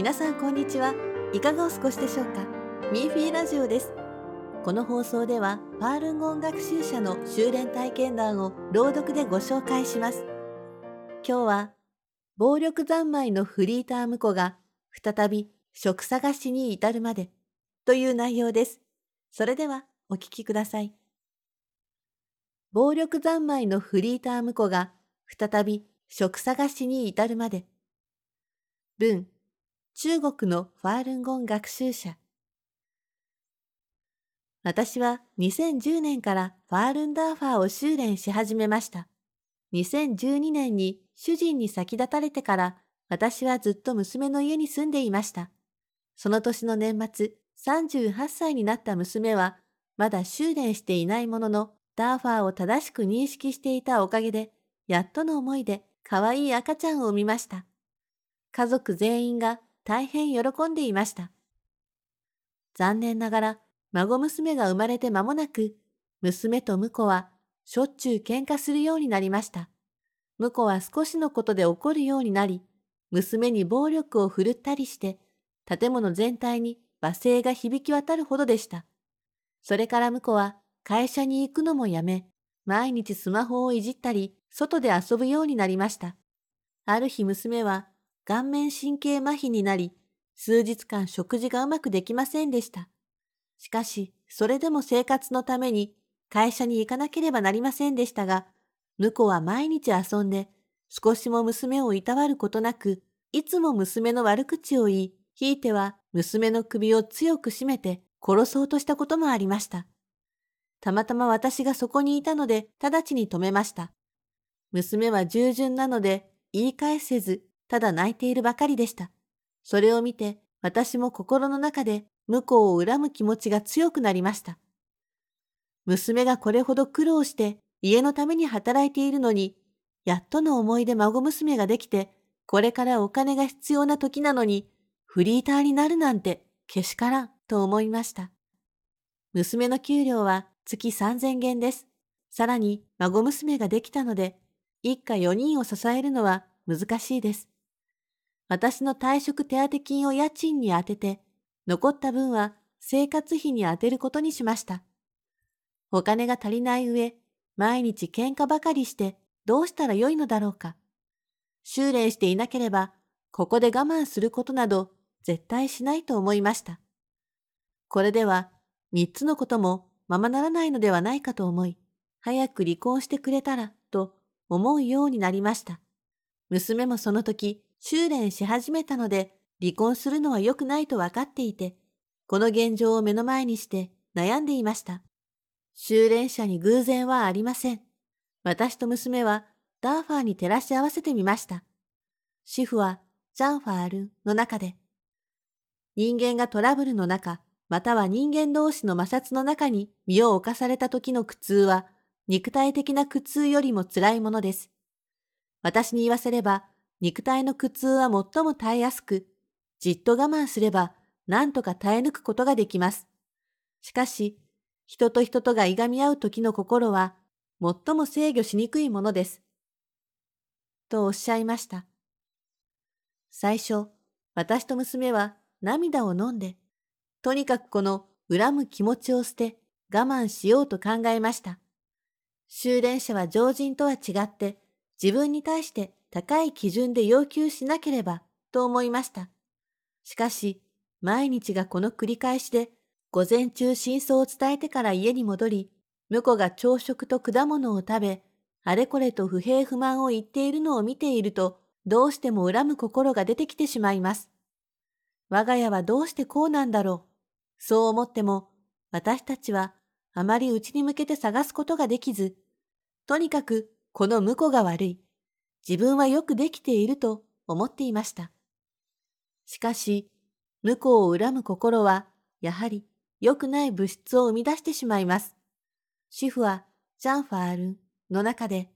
皆さんこんにちは。いかがお過ごしでしょうかミーフィーラジオです。この放送では、パールンゴン学習者の修練体験談を朗読でご紹介します。今日は、暴力三昧のフリーター婿が再び職探しに至るまでという内容です。それではお聞きください。暴力三昧のフリーター婿が再び職探しに至るまで。文中国のファールンゴン学習者。私は2010年からファールンダーファーを修練し始めました。2012年に主人に先立たれてから私はずっと娘の家に住んでいました。その年の年末、38歳になった娘はまだ修練していないもののダーファーを正しく認識していたおかげで、やっとの思いで可愛い赤ちゃんを産みました。家族全員が大変喜んでいました。残念ながら、孫娘が生まれて間もなく、娘と婿はしょっちゅう喧嘩するようになりました。婿は少しのことで怒るようになり、娘に暴力を振るったりして、建物全体に罵声が響き渡るほどでした。それから婿は会社に行くのもやめ、毎日スマホをいじったり、外で遊ぶようになりました。ある日娘は顔面神経麻痺になり、数日間食事がうまくできませんでした。しかし、それでも生活のために会社に行かなければなりませんでしたが、婿は毎日遊んで、少しも娘をいたわることなく、いつも娘の悪口を言い、ひいては娘の首を強く締めて殺そうとしたこともありました。たまたま私がそこにいたので直ちに止めました。娘は従順なので言い返せずただ泣いているばかりでした。それを見て、私も心の中で向こうを恨む気持ちが強くなりました。娘がこれほど苦労して家のために働いているのに、やっとの思い出孫娘ができて、これからお金が必要な時なのに、フリーターになるなんてけしからんと思いました。娘の給料は月3000元です。さらに孫娘ができたので、一家4人を支えるのは難しいです。私の退職手当金を家賃に充てて、残った分は生活費に充てることにしました。お金が足りない上、毎日喧嘩ばかりしてどうしたらよいのだろうか。修練していなければ、ここで我慢することなど絶対しないと思いました。これでは三つのこともままならないのではないかと思い、早く離婚してくれたらと思うようになりました。娘もその時、修練し始めたので、離婚するのは良くないと分かっていて、この現状を目の前にして悩んでいました。修練者に偶然はありません。私と娘はダーファーに照らし合わせてみました。主婦はジャンファールの中で、人間がトラブルの中、または人間同士の摩擦の中に身を侵された時の苦痛は、肉体的な苦痛よりも辛いものです。私に言わせれば、肉体の苦痛は最も耐えやすく、じっと我慢すれば何とか耐え抜くことができます。しかし、人と人とがいがみ合う時の心は、最も制御しにくいものです。とおっしゃいました。最初、私と娘は涙を飲んで、とにかくこの恨む気持ちを捨て我慢しようと考えました。修練者は常人とは違って自分に対して高い基準で要求しなければと思いました。しかし、毎日がこの繰り返しで、午前中真相を伝えてから家に戻り、婿が朝食と果物を食べ、あれこれと不平不満を言っているのを見ていると、どうしても恨む心が出てきてしまいます。我が家はどうしてこうなんだろう。そう思っても、私たちはあまり内に向けて探すことができず、とにかくこの婿が悪い。自分はよくできていると思っていました。しかし、向こうを恨む心は、やはり良くない物質を生み出してしまいます。主婦はジャンファールの中で、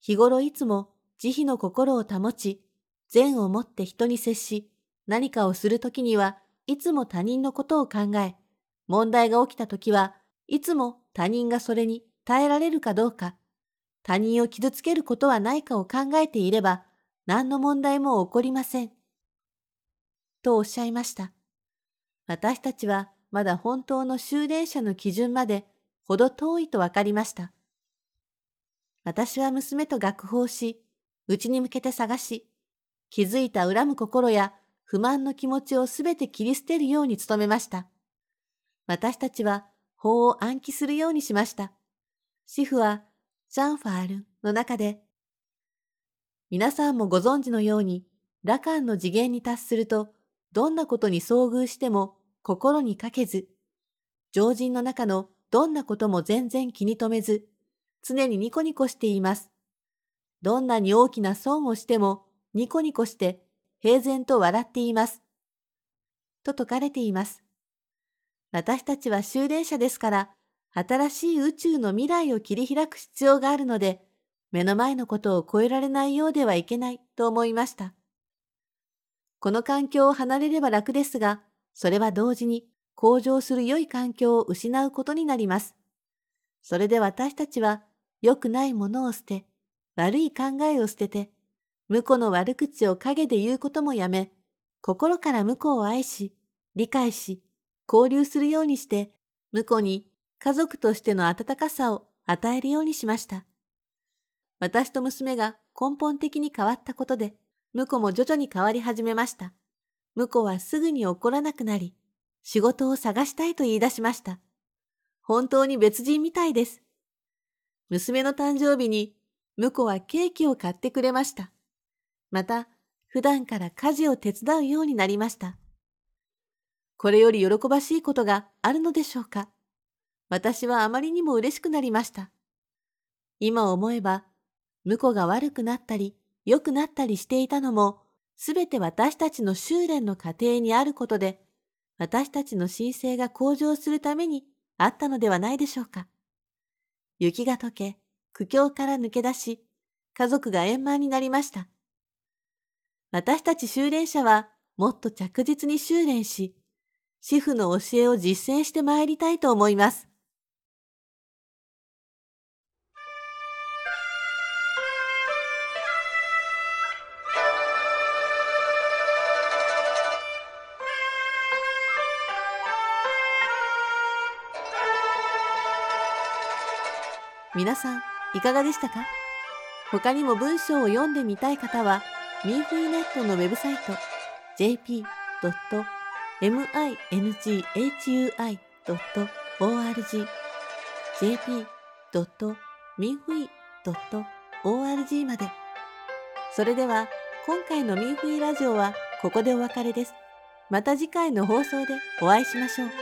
日頃いつも慈悲の心を保ち、善をもって人に接し、何かをするときにはいつも他人のことを考え、問題が起きたときはいつも他人がそれに耐えられるかどうか他人を傷つけることはないかを考えていれば、何の問題も起こりません。とおっしゃいました。私たちはまだ本当の修練者の基準までほど遠いとわかりました。私は娘と学法し、内に向けて探し、気づいた恨む心や不満の気持ちをすべて切り捨てるように努めました。私たちは法を暗記するようにしました。主婦は、ジャンファールの中で、皆さんもご存知のように、羅漢の次元に達すると、どんなことに遭遇しても心にかけず、常人の中のどんなことも全然気に留めず、常にニコニコしています。どんなに大きな損をしてもニコニコして平然と笑っています。と説かれています。私たちは修練者ですから、新しい宇宙の未来を切り開く必要があるので、目の前のことを超えられないようではいけないと思いました。この環境を離れれば楽ですが、それは同時に向上する良い環境を失うことになります。それで私たちは良くないものを捨て、悪い考えを捨てて、婿の悪口を陰で言うこともやめ、心から婿を愛し、理解し、交流するようにして、婿に家族としての温かさを与えるようにしました。私と娘が根本的に変わったことで、婿も徐々に変わり始めました。婿はすぐに怒らなくなり、仕事を探したいと言い出しました。本当に別人みたいです。娘の誕生日に、婿はケーキを買ってくれました。また、普段から家事を手伝うようになりました。これより喜ばしいことがあるのでしょうか私はあまりにも嬉しくなりました。今思えば、婿が悪くなったり、良くなったりしていたのも、すべて私たちの修練の過程にあることで、私たちの神聖が向上するためにあったのではないでしょうか。雪が溶け、苦境から抜け出し、家族が円満になりました。私たち修練者はもっと着実に修練し、主婦の教えを実践してまいりたいと思います。皆さん、いかがでしたか？他にも文章を読んでみたい方は、ミーフィーネットのウェブサイト、jp.minghui.org jp.minfui.org まで。それでは、今回のミンフィーラジオはここでお別れです。また次回の放送でお会いしましょう。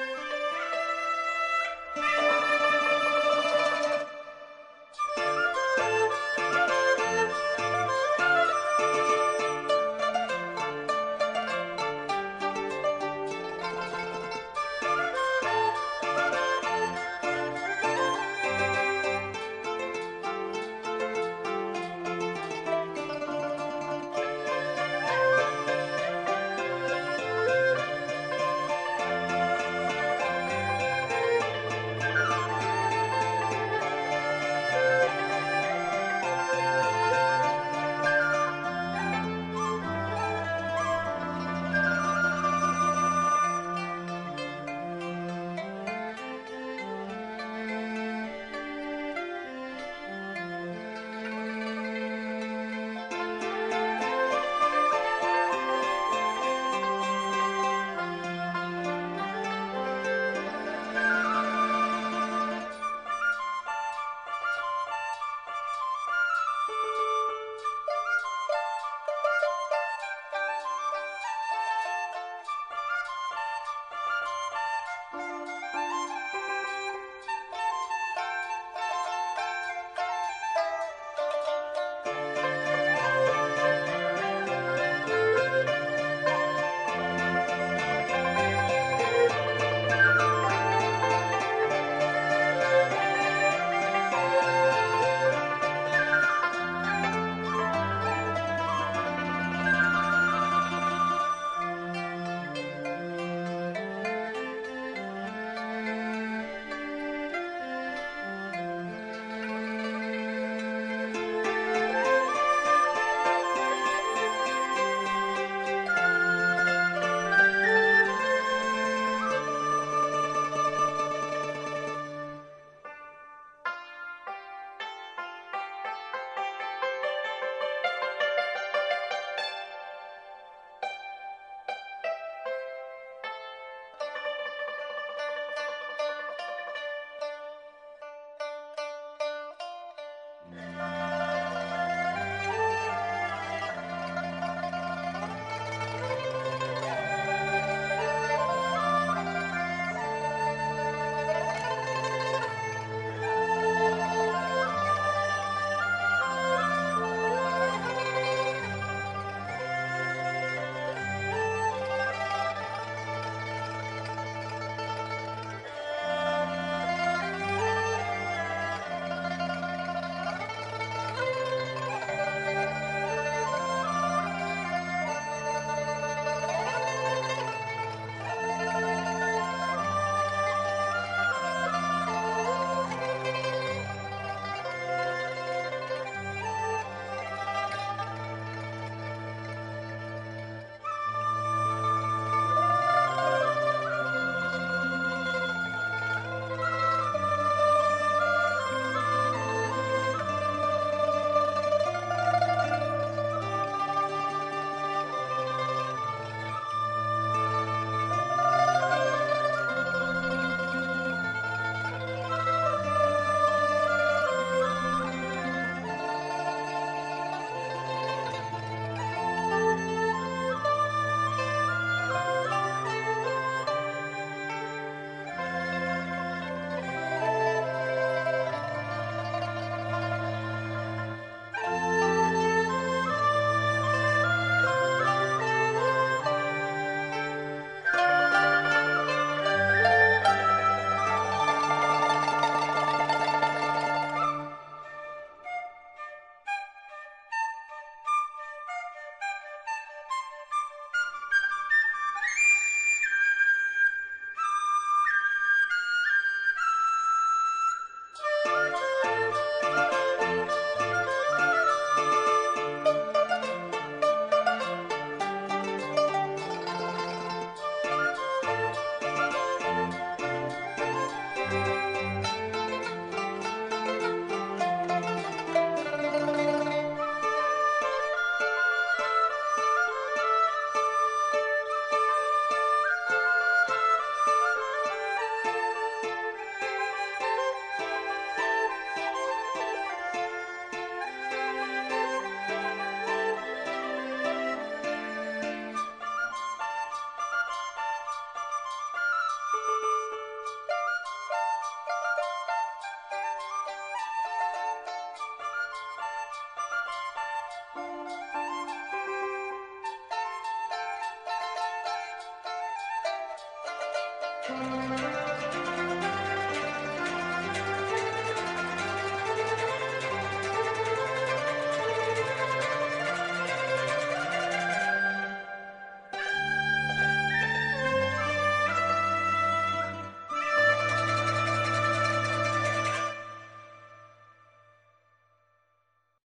した。